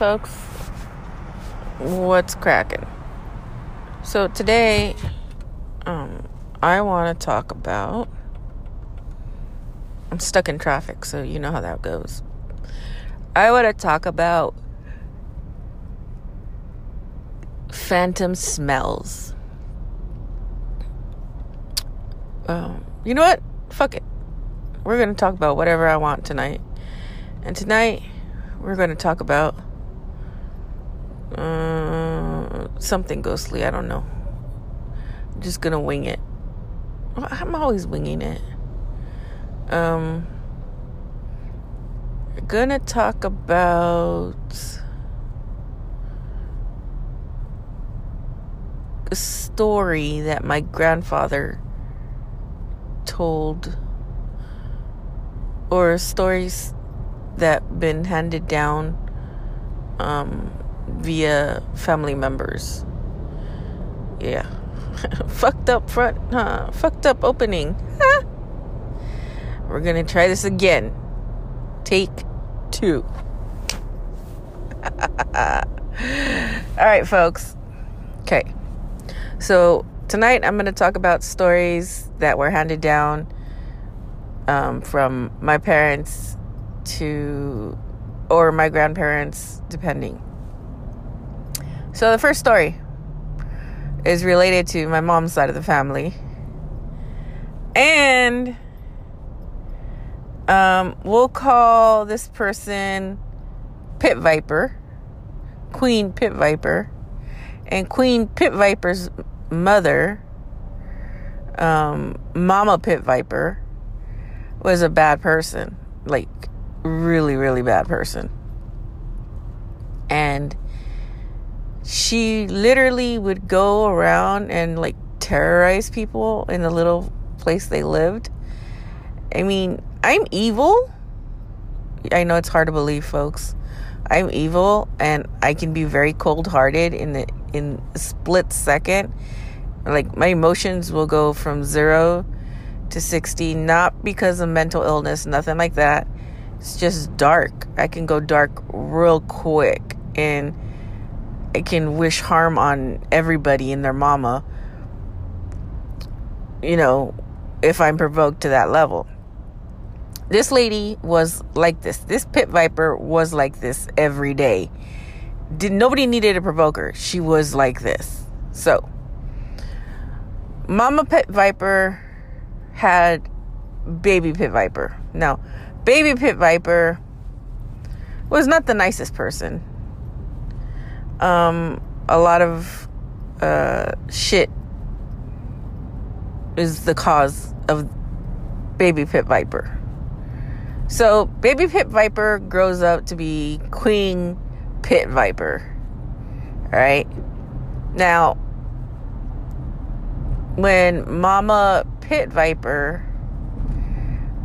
Folks. What's cracking? So, today, um, I want to talk about. I'm stuck in traffic, so you know how that goes. I want to talk about phantom smells. Um, you know what? Fuck it. We're going to talk about whatever I want tonight. And tonight, we're going to talk about uh, something ghostly. I don't know. Just to wing it. I'm always winging it. Um, to talk about a story that my grandfather told or stories that been handed down um, via family members. Yeah. Fucked up front, huh? Fucked up opening. Huh? We're gonna try this again. Take two. All right, folks. Okay. So tonight I'm gonna talk about stories that were handed down um, from my parents to, or my grandparents, depending. So the first story is related to my mom's side of the family. And um, we'll call this person Pit Viper, Queen Pit Viper. And Queen Pit Viper's mother, um, Mama Pit Viper, was a bad person. Like, really, really bad person. And she literally would go around and like terrorize people in the little place they lived. I mean, I'm evil. I know it's hard to believe, folks. I'm evil and I can be very cold-hearted in the in split second. Like my emotions will go from 0 to 60 not because of mental illness, nothing like that it's just dark. I can go dark real quick and I can wish harm on everybody and their mama, you know, if I'm provoked to that level. This lady was like this. This pit viper was like this every day. Did nobody needed to provoke her. She was like this. So, Mama Pit Viper had baby Pit Viper. Now, Baby Pit Viper was not the nicest person. Um, a lot of uh, shit is the cause of Baby Pit Viper. So, Baby Pit Viper grows up to be Queen Pit Viper. All right? Now, when Mama Pit Viper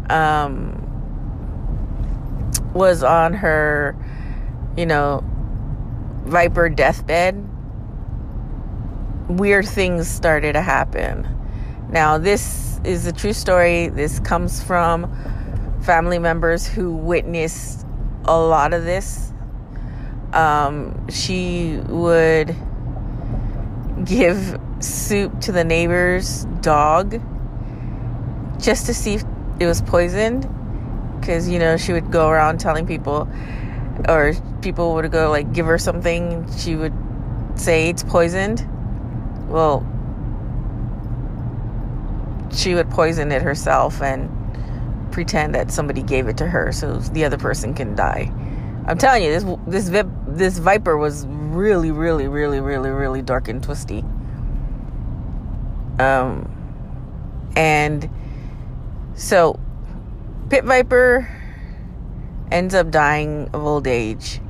um, was on her, you know, Viper deathbed, weird things started to happen. Now, this is a true story. This comes from family members who witnessed a lot of this. Um, she would give soup to the neighbor's dog just to see if it was poisoned because you know she would go around telling people or people would go like give her something she would say it's poisoned. Well she would poison it herself and pretend that somebody gave it to her so the other person can die. I'm telling you this this vip, this viper was really really really really really dark and twisty. Um and so Pit Viper ends up dying of old age.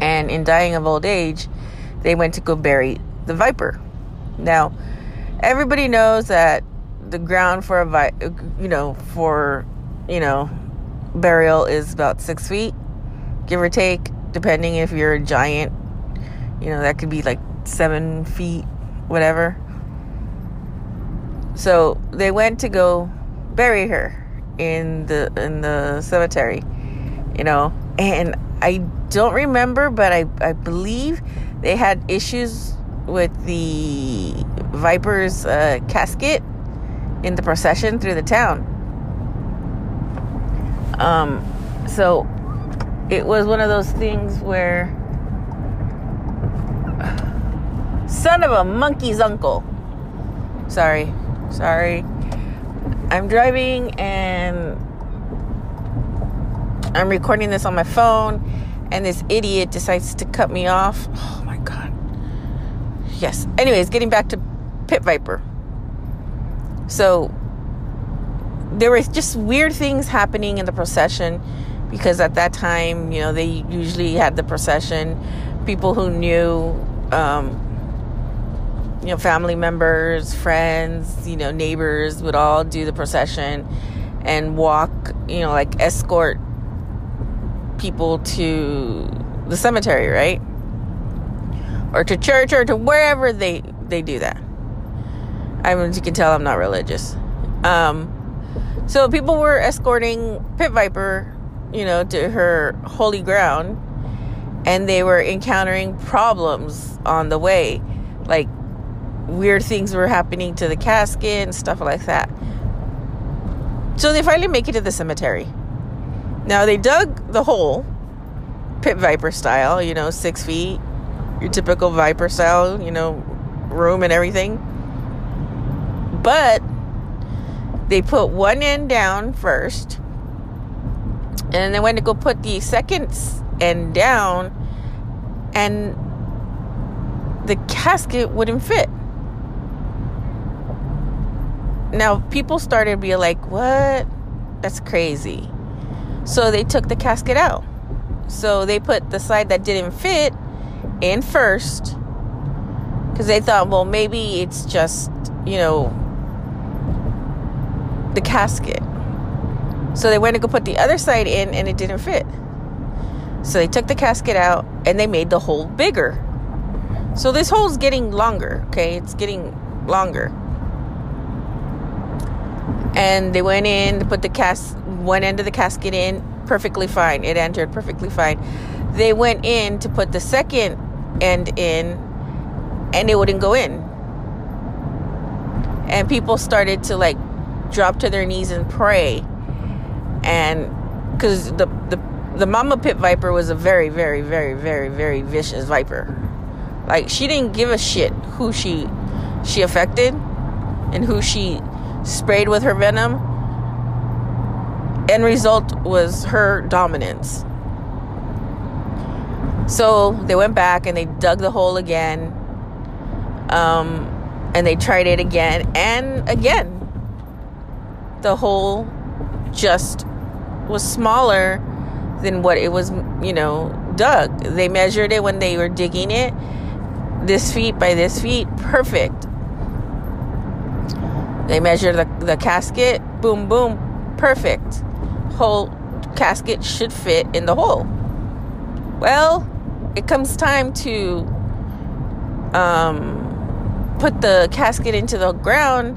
And in dying of old age, they went to go bury the Viper. Now, everybody knows that the ground for a vi- you know, for, you know, burial is about six feet, give or take, depending if you're a giant. You know, that could be like seven feet, whatever. So they went to go bury her in the in the cemetery, you know. And I don't remember, but I, I believe they had issues with the Viper's uh, casket in the procession through the town. Um, so it was one of those things where son of a monkey's uncle. Sorry, sorry. I'm driving and I'm recording this on my phone, and this idiot decides to cut me off. Oh my god. Yes. Anyways, getting back to Pit Viper. So there were just weird things happening in the procession because at that time, you know, they usually had the procession. People who knew, um, you know, family members, friends, you know, neighbors would all do the procession and walk, you know, like escort people to the cemetery, right? Or to church or to wherever they they do that. I mean, you can tell I'm not religious. Um, so people were escorting Pit Viper, you know, to her holy ground, and they were encountering problems on the way, like weird things were happening to the casket and stuff like that. So they finally make it to the cemetery. Now they dug the hole, pit viper style, you know, six feet, your typical viper style, you know, room and everything. But they put one end down first, and then went to go put the second end down, and the casket wouldn't fit. Now people started to be like, "What? That's crazy." So they took the casket out. So they put the side that didn't fit in first because they thought, well, maybe it's just, you know, the casket. So they went to go put the other side in and it didn't fit. So they took the casket out and they made the hole bigger. So this hole's getting longer, okay? It's getting longer. And they went in to put the cast one end of the casket in perfectly fine. It entered perfectly fine. They went in to put the second end in and it wouldn't go in. And people started to like drop to their knees and pray. And cuz the the the mama pit viper was a very very very very very vicious viper. Like she didn't give a shit who she she affected and who she sprayed with her venom end result was her dominance. So they went back and they dug the hole again. Um, and they tried it again and again. The hole just was smaller than what it was, you know, dug. They measured it when they were digging it. This feet by this feet, perfect. They measure the, the casket, boom, boom, perfect whole casket should fit in the hole. Well, it comes time to um, put the casket into the ground,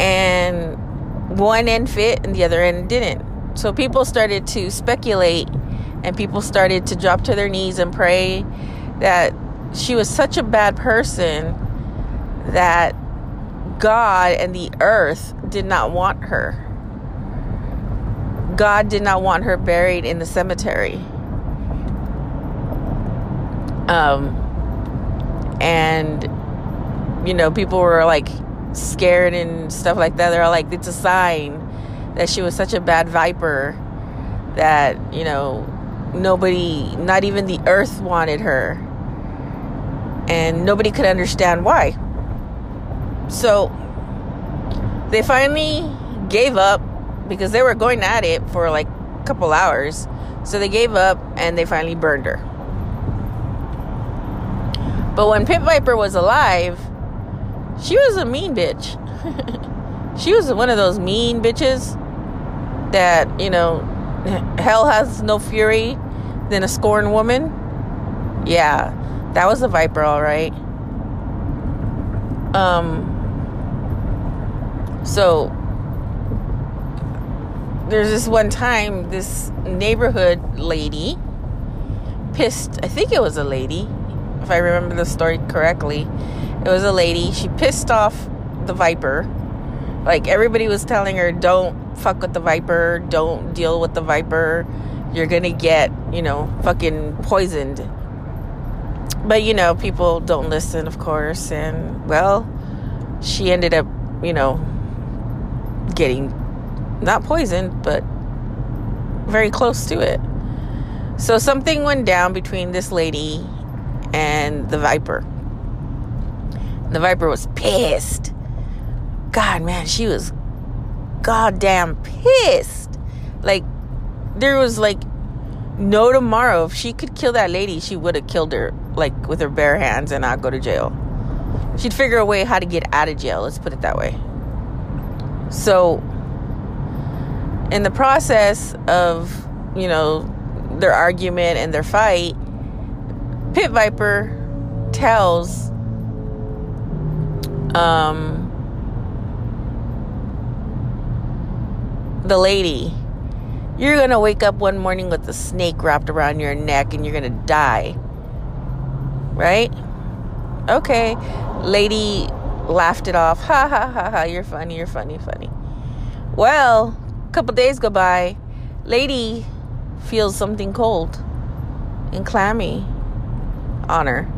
and one end fit and the other end didn't. So people started to speculate, and people started to drop to their knees and pray that she was such a bad person that God and the earth did not want her. God did not want her buried in the cemetery. Um, and you know, people were like scared and stuff like that. They're like, it's a sign that she was such a bad viper that you know nobody, not even the earth, wanted her, and nobody could understand why. So they finally gave up because they were going at it for like a couple hours. So they gave up and they finally burned her. But when Pit Viper was alive, she was a mean bitch. she was one of those mean bitches that, you know, hell has no fury than a scorned woman. Yeah, that was a Viper, all right. Um, so there's this one time this neighborhood lady pissed, I think it was a lady, if I remember the story correctly. It was a lady. She pissed off the Viper. Like everybody was telling her, don't fuck with the Viper, don't deal with the Viper. You're gonna get, you know, fucking poisoned. But you know, people don't listen, of course. And well, she ended up, you know, getting not poisoned, but very close to it. So something went down between this lady and the Viper. The Viper was pissed. God, man, she was goddamn pissed. Like, there was like no tomorrow. If she could kill that lady, she would have killed her, like, with her bare hands and not go to jail. She'd figure a way how to get out of jail, let's put it that way. So, in the process of, you know, their argument and their fight, Pit Viper tells um, the lady, You're gonna wake up one morning with a snake wrapped around your neck and you're gonna die. Right? Okay. Lady laughed it off. Ha ha ha ha. You're funny, you're funny, funny. Well, a couple days go by. Lady feels something cold and clammy on her.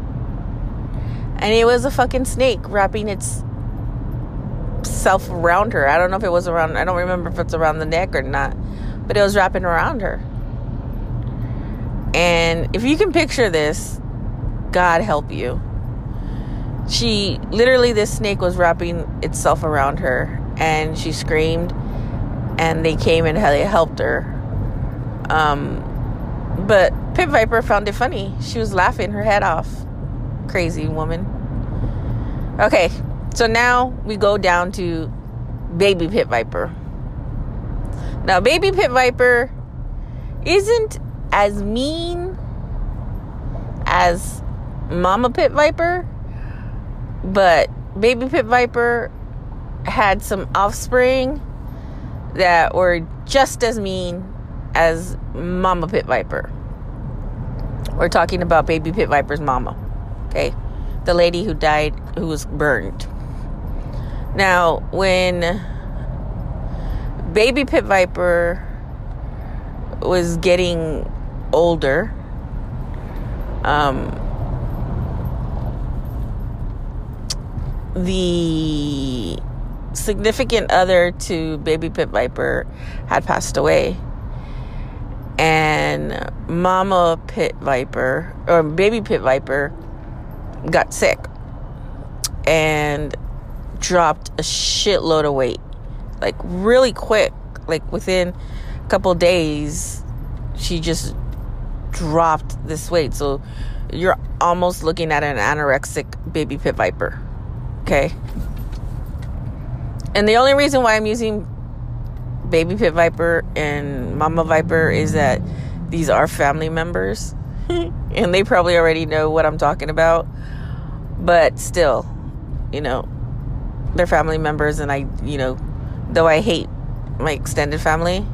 And it was a fucking snake wrapping its self around her. I don't know if it was around, I don't remember if it's around the neck or not, but it was wrapping around her. And if you can picture this, God help you. She literally, this snake was wrapping itself around her, and she screamed, and they came and they helped her. Um, but Pit Viper found it funny. She was laughing her head off. Crazy woman. Okay, so now we go down to baby Pit Viper. Now, baby Pit Viper isn't as mean as Mama Pit Viper, but baby Pit Viper had some offspring that were just as mean as Mama Pit Viper. We're talking about baby Pit Viper's mama, okay? The lady who died, who was burned. Now, when baby Pit Viper was getting older, um, the significant other to baby Pit Viper had passed away. And Mama Pit Viper, or baby Pit Viper, got sick and dropped a shitload of weight. Like, really quick. Like, within a couple days, she just dropped this weight. So, you're almost looking at an anorexic baby pit viper. Okay? And the only reason why I'm using baby pit viper and mama viper is that these are family members and they probably already know what I'm talking about. But still, you know, they're family members and I, you know, though I hate my extended family,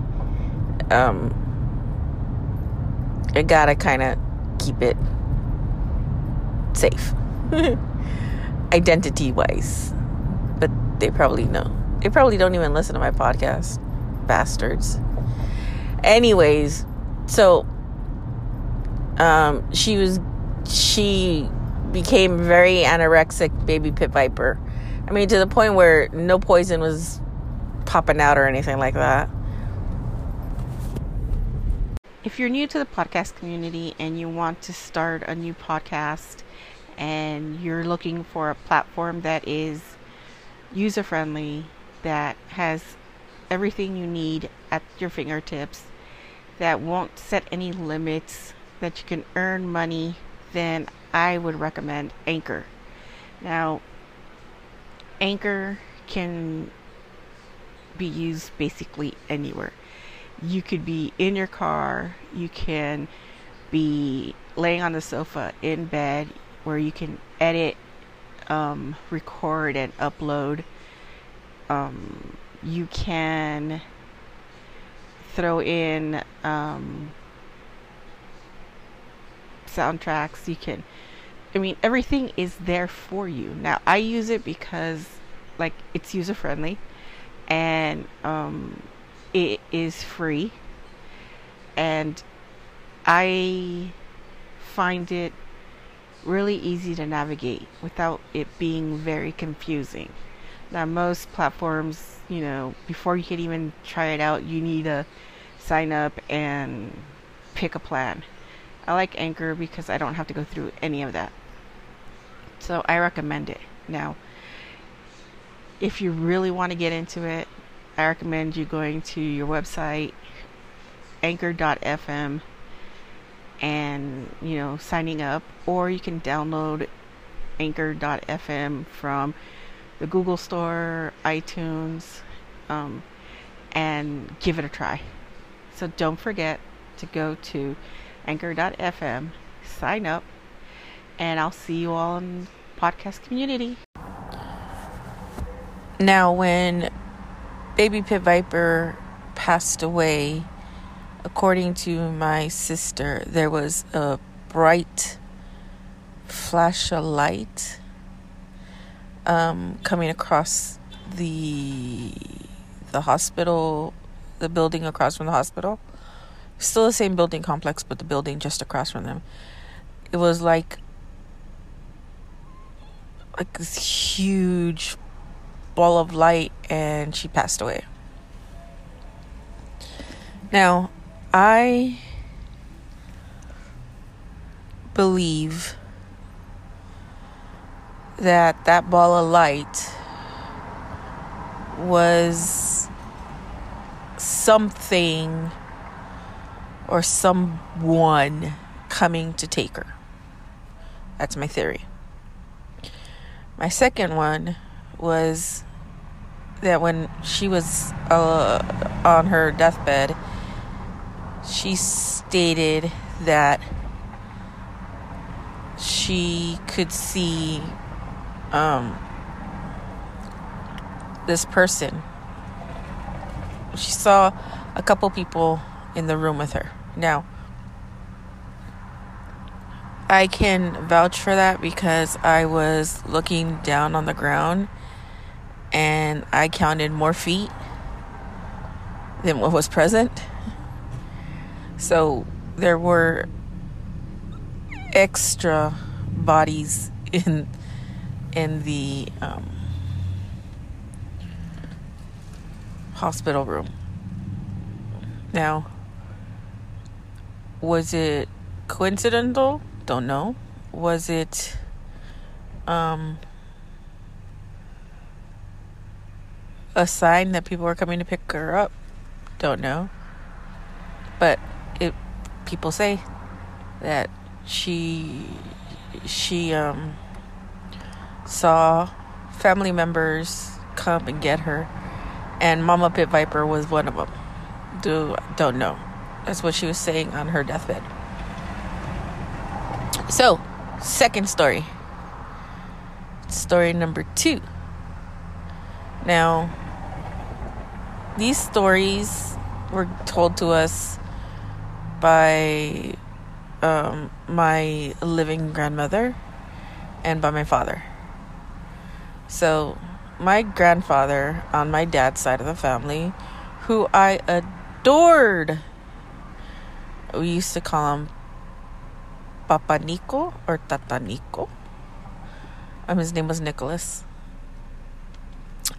um I gotta kind of keep it safe. Identity wise. But they probably know. They probably don't even listen to my podcast. Bastards. Anyways, so um, she was she became very anorexic baby pit viper. I mean to the point where no poison was popping out or anything like that. If you're new to the podcast community and you want to start a new podcast and you're looking for a platform that is user friendly, that has everything you need at your fingertips, that won't set any limits, that you can earn money, then I would recommend Anchor. Now, Anchor can be used basically anywhere. You could be in your car, you can be laying on the sofa in bed where you can edit, um, record, and upload. Um, you can throw in um, soundtracks. You can, I mean, everything is there for you. Now, I use it because, like, it's user friendly and um, it is free. And I find it really easy to navigate without it being very confusing. Now, most platforms, you know, before you can even try it out, you need to sign up and pick a plan. I like Anchor because I don't have to go through any of that. So I recommend it. Now, if you really want to get into it, I recommend you going to your website, anchor.fm, and, you know, signing up, or you can download anchor.fm from the Google Store, iTunes, um, and give it a try. So don't forget to go to anchor.fm, sign up, and I'll see you all in podcast community. Now, when Baby Pit Viper passed away, according to my sister, there was a bright flash of light um, coming across the the hospital, the building across from the hospital. Still the same building complex, but the building just across from them. It was like like this huge ball of light, and she passed away. Now, I believe that that ball of light was something or someone coming to take her. That's my theory. My second one was that when she was uh, on her deathbed, she stated that she could see um, this person. She saw a couple people in the room with her. Now, I can vouch for that because I was looking down on the ground and I counted more feet than what was present. So there were extra bodies in in the um, hospital room. Now, was it coincidental? Don't know. Was it um, a sign that people were coming to pick her up? Don't know. But people say that she she um saw family members come and get her and Mama Pit Viper was one of them. Do don't know. That's what she was saying on her deathbed. So, second story. Story number 2. Now, these stories were told to us by um, my living grandmother and by my father. So, my grandfather on my dad's side of the family, who I adored, we used to call him Papa Nico or Tata Nico. Um, his name was Nicholas.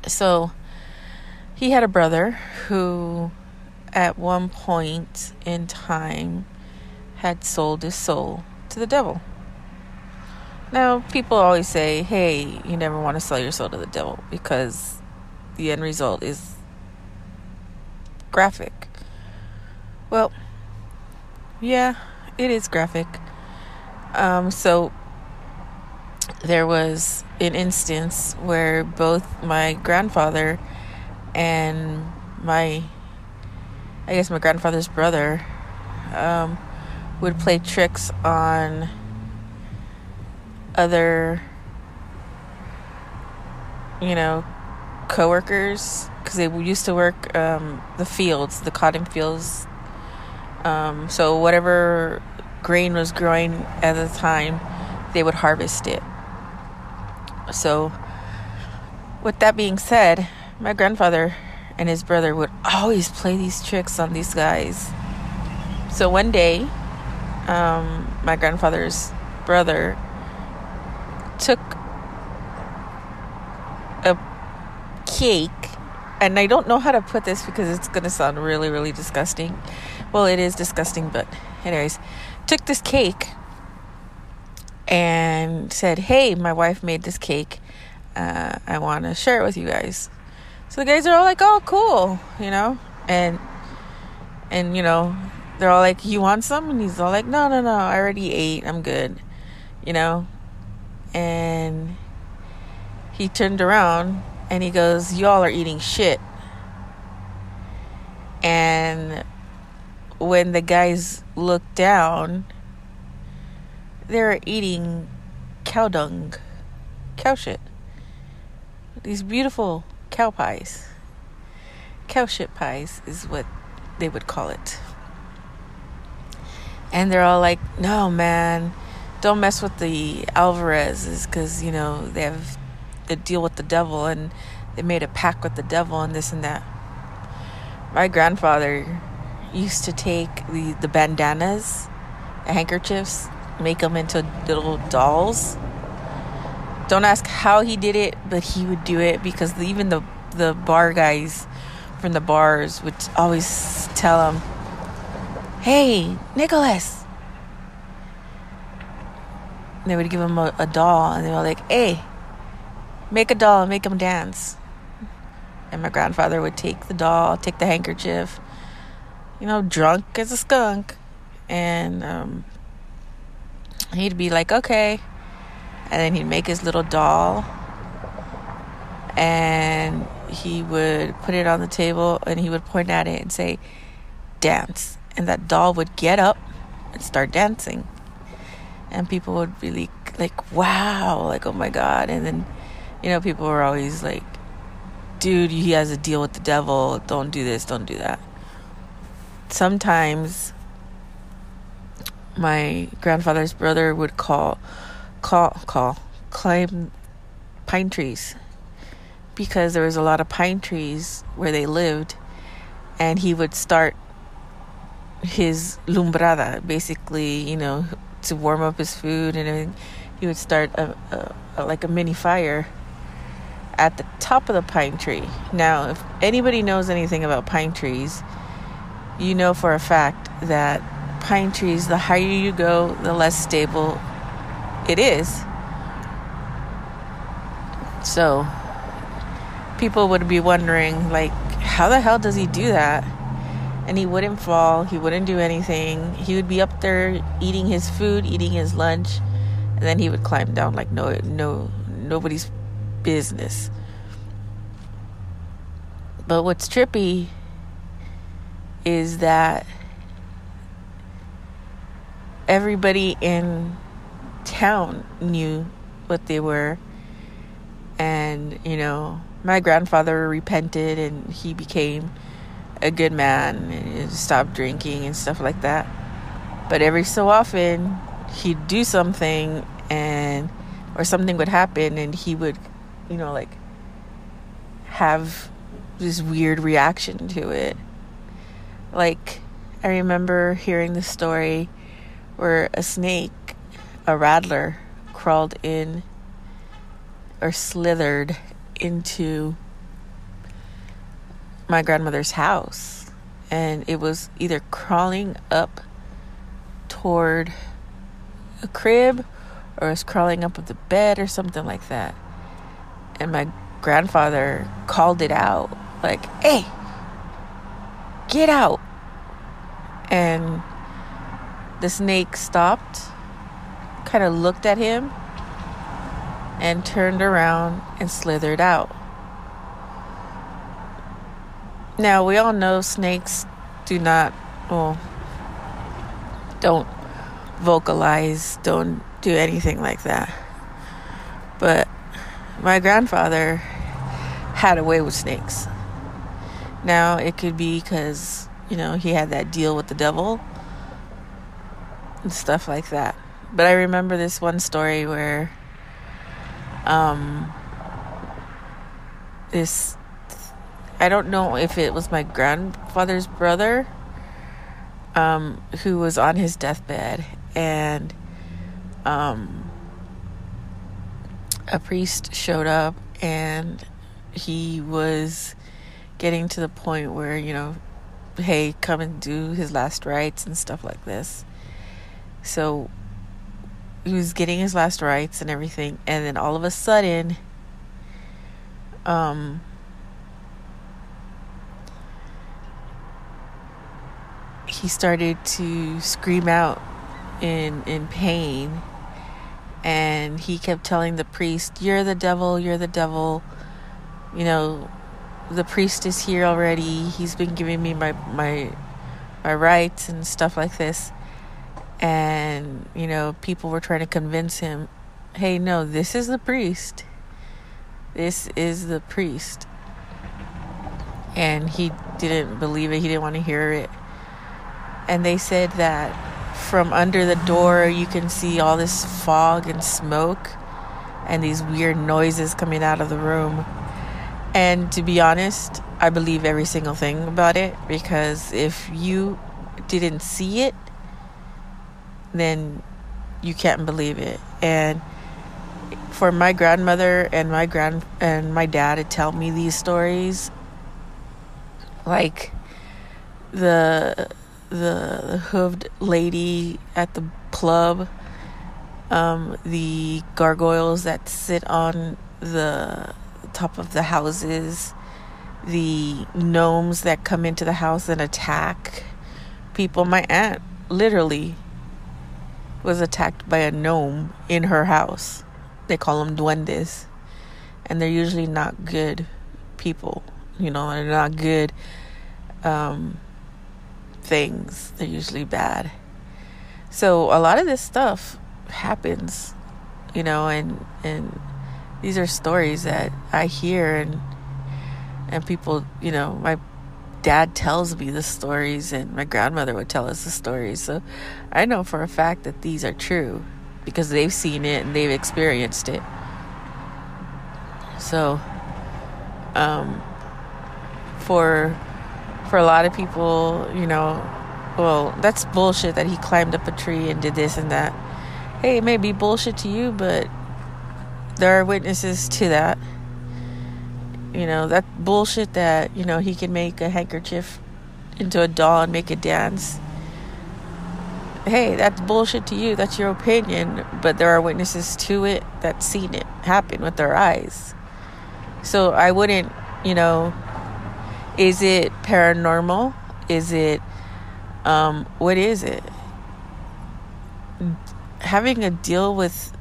So, he had a brother who, at one point in time, had sold his soul to the devil. Now, people always say, hey, you never want to sell your soul to the devil because the end result is graphic. Well, yeah, it is graphic. Um, so, there was an instance where both my grandfather and my, I guess, my grandfather's brother um, would play tricks on other, you know, coworkers because they used to work um, the fields, the cotton fields. Um, so whatever grain was growing at the time, they would harvest it. So, with that being said, my grandfather and his brother would always play these tricks on these guys. So one day, um, my grandfather's brother took a cake, and I don't know how to put this because it's going to sound really, really disgusting. Well, it is disgusting, but, anyways, took this cake and said, Hey, my wife made this cake. Uh, I want to share it with you guys. So the guys are all like, "Oh, cool," you know, and and you know, they're all like, "You want some?" And he's all like, "No, no, no, I already ate. I'm good," you know. And he turned around and he goes, "Y'all are eating shit." And when the guys looked down, they were eating cow dung, cow shit. These beautiful cow pies. Cow shit pies is what they would call it. And they're all like, no, man, don't mess with the Alvarezes because, you know, they have the deal with the devil and they made a pact with the devil and this and that. My grandfather used to take the, the bandanas, the handkerchiefs, make them into little dolls don't ask how he did it, but he would do it because even the the bar guys from the bars would always tell him, "Hey, Nicholas." And they would give him a, a doll, and they were like, "Hey, make a doll make him dance." And my grandfather would take the doll, take the handkerchief, you know, drunk as a skunk, and um, he'd be like, "Okay." And then he'd make his little doll and he would put it on the table and he would point at it and say dance. And that doll would get up and start dancing. And people would be like wow like oh my god. And then you know people were always like dude he has a deal with the devil. Don't do this don't do that. Sometimes my grandfather's brother would call call call climb pine trees. Because there was a lot of pine trees where they lived and he would start his lumbrada basically you know to warm up his food and everything. He would start a, a, a, like a mini fire at the top of the pine tree. Now if anybody knows anything about pine trees you know for a fact that pine trees the higher you go the less stable it is. So people would be wondering like how the hell does he do that? And he wouldn't fall, he wouldn't do anything. He would be up there eating his food, eating his lunch, and then he would climb down like no no nobody's business. But what's trippy is that everybody in town knew what they were. And, you know, my grandfather repented and he became a good man and stopped drinking and stuff like that. But every so often, he'd do something and, or something would happen and he would, you know, like have this weird reaction to it. Like, I remember hearing the story where a snake a rattler crawled in or slithered into my grandmother's house. And it was either crawling up toward a crib or it was crawling up with the bed or something like that. And my grandfather called it out like hey get out. And the snake stopped kind of looked at him and turned around and slithered out. Now, we all know snakes do not, well, don't vocalize, don't do anything like that. But my grandfather had a way with snakes. Now, it could be because, you know, he had that deal with the devil and stuff like that. But I remember this one story where um this I don't know if it was my grandfather's brother um who was on his deathbed and um a priest showed up and he was getting to the point where, you know, hey, come and do his last rites and stuff like this. So he was getting his last rites and everything, and then all of a sudden, um, he started to scream out in in pain and he kept telling the priest you're the devil you're the devil. You know the priest is here already. He's been giving me my my my rights and stuff like this and you know people were trying to convince him hey no this is the priest. This is the priest. And he didn't believe it. He didn't want to hear it. And they said that from under the door you can see all this fog and smoke and these weird noises coming out of the room. And to be honest i believe every single thing about it because if you didn't see it then you can't believe it. And for my grandmother and my grand and my dad to tell me these stories, like the the hooved lady at the club, um, the gargoyles that sit on the top of the houses, the gnomes that come into the house and attack people. My aunt literally was attacked by a gnome in her house. They call them duendes. And they're usually not good people. You know, they're not good um, things. They're usually bad. So a lot of this stuff happens, you know, and and these are stories that I hear and and people, you know, my dad tells me the stories and my grandmother would tell us the stories. So I know for a fact that these are true because they've seen it and they've experienced it. So um for for a lot of people, you know, well, that's bullshit that he climbed up a tree and did this and that. Hey, it may be bullshit to you, but there are witnesses to that. You know, that bullshit that, you know, he can make a handkerchief into a doll and make it dance. Hey, that's bullshit to you. That's your opinion. But there are witnesses to it that seen it happen with their eyes. So I wouldn't, you know, is it paranormal? Is it, um, what is it? Having a deal with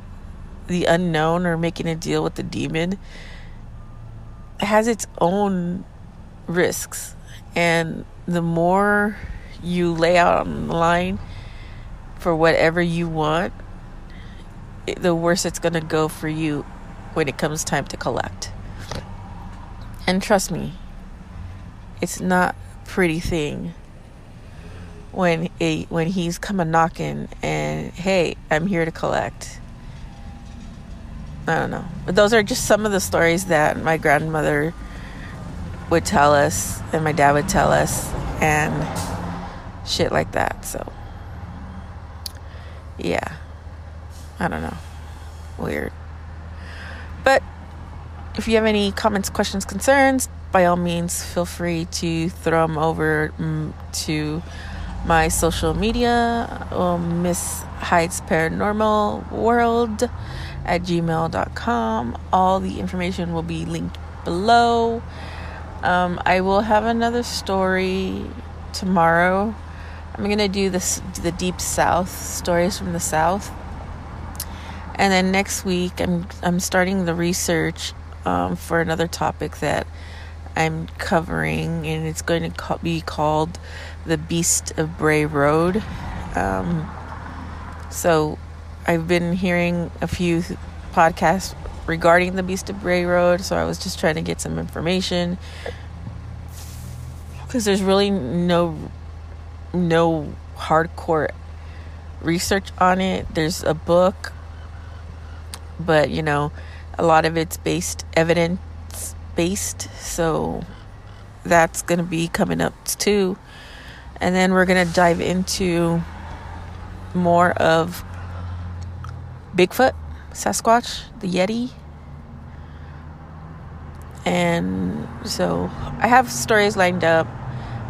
the unknown or making a deal with the demon has its own risks. And the more you lay out on the line for whatever you want, the worse it's going to go for you when it comes time to collect. And trust me, it's not a pretty thing when a when he's coming knocking and hey, I'm here to collect. I don't know. But those are just some of the stories that my grandmother would tell us and my dad would tell us and shit like that. So, yeah. I don't know. Weird. But if you have any comments, questions, concerns, by all means, feel free to throw them over mm, to my social media, um, Miss Hyde's Paranormal World at gmail.com. All the information will be linked below. Um, I will have another story tomorrow. I'm gonna do this the deep south stories from the south, and then next week I'm I'm starting the research um, for another topic that I'm covering, and it's going to be called the Beast of Bray Road. Um, so I've been hearing a few podcasts regarding the Beast of Bray Road, so I was just trying to get some information because there's really no no hardcore research on it. There's a book, but you know, a lot of it's based evidence based. So that's going to be coming up too. And then we're going to dive into more of Bigfoot, Sasquatch, the Yeti. And so I have stories lined up.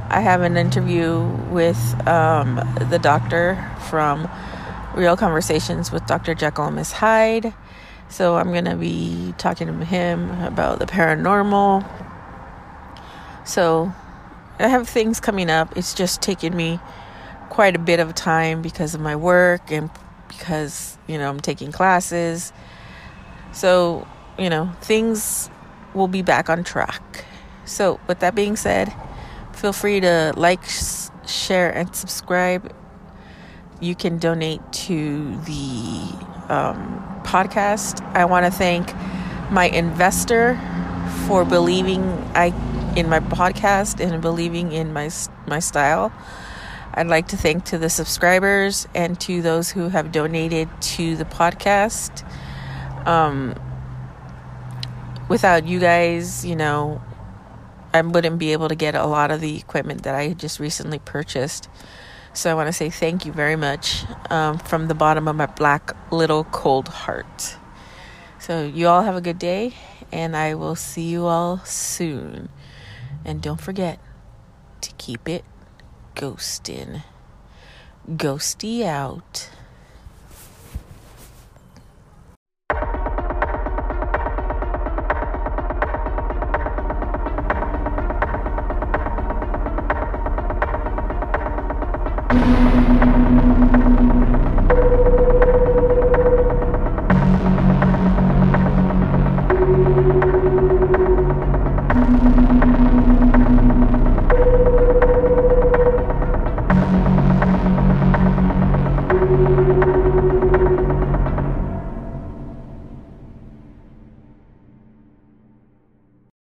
I have an interview with um, the doctor from Real Conversations with Dr. Jekyll and Miss Hyde. So I'm going to be talking to him about the paranormal. So I have things coming up. It's just taking me quite a bit of time because of my work and because, you know, I'm taking classes. So, you know, things will be back on track. So, with that being said, feel free to like, share, and subscribe. You can donate to the um, podcast. I want to thank my investor for believing I in my podcast and believing in my my style. I'd like to thank to the subscribers and to those who have donated to the podcast. Um, without you guys, you know, I wouldn't be able to get a lot of the equipment that I just recently purchased. So I want to say thank you very much um, from the bottom of my black little cold heart. So you all have a good day, and I will see you all soon. And don't forget to keep it ghosting. Ghosty out.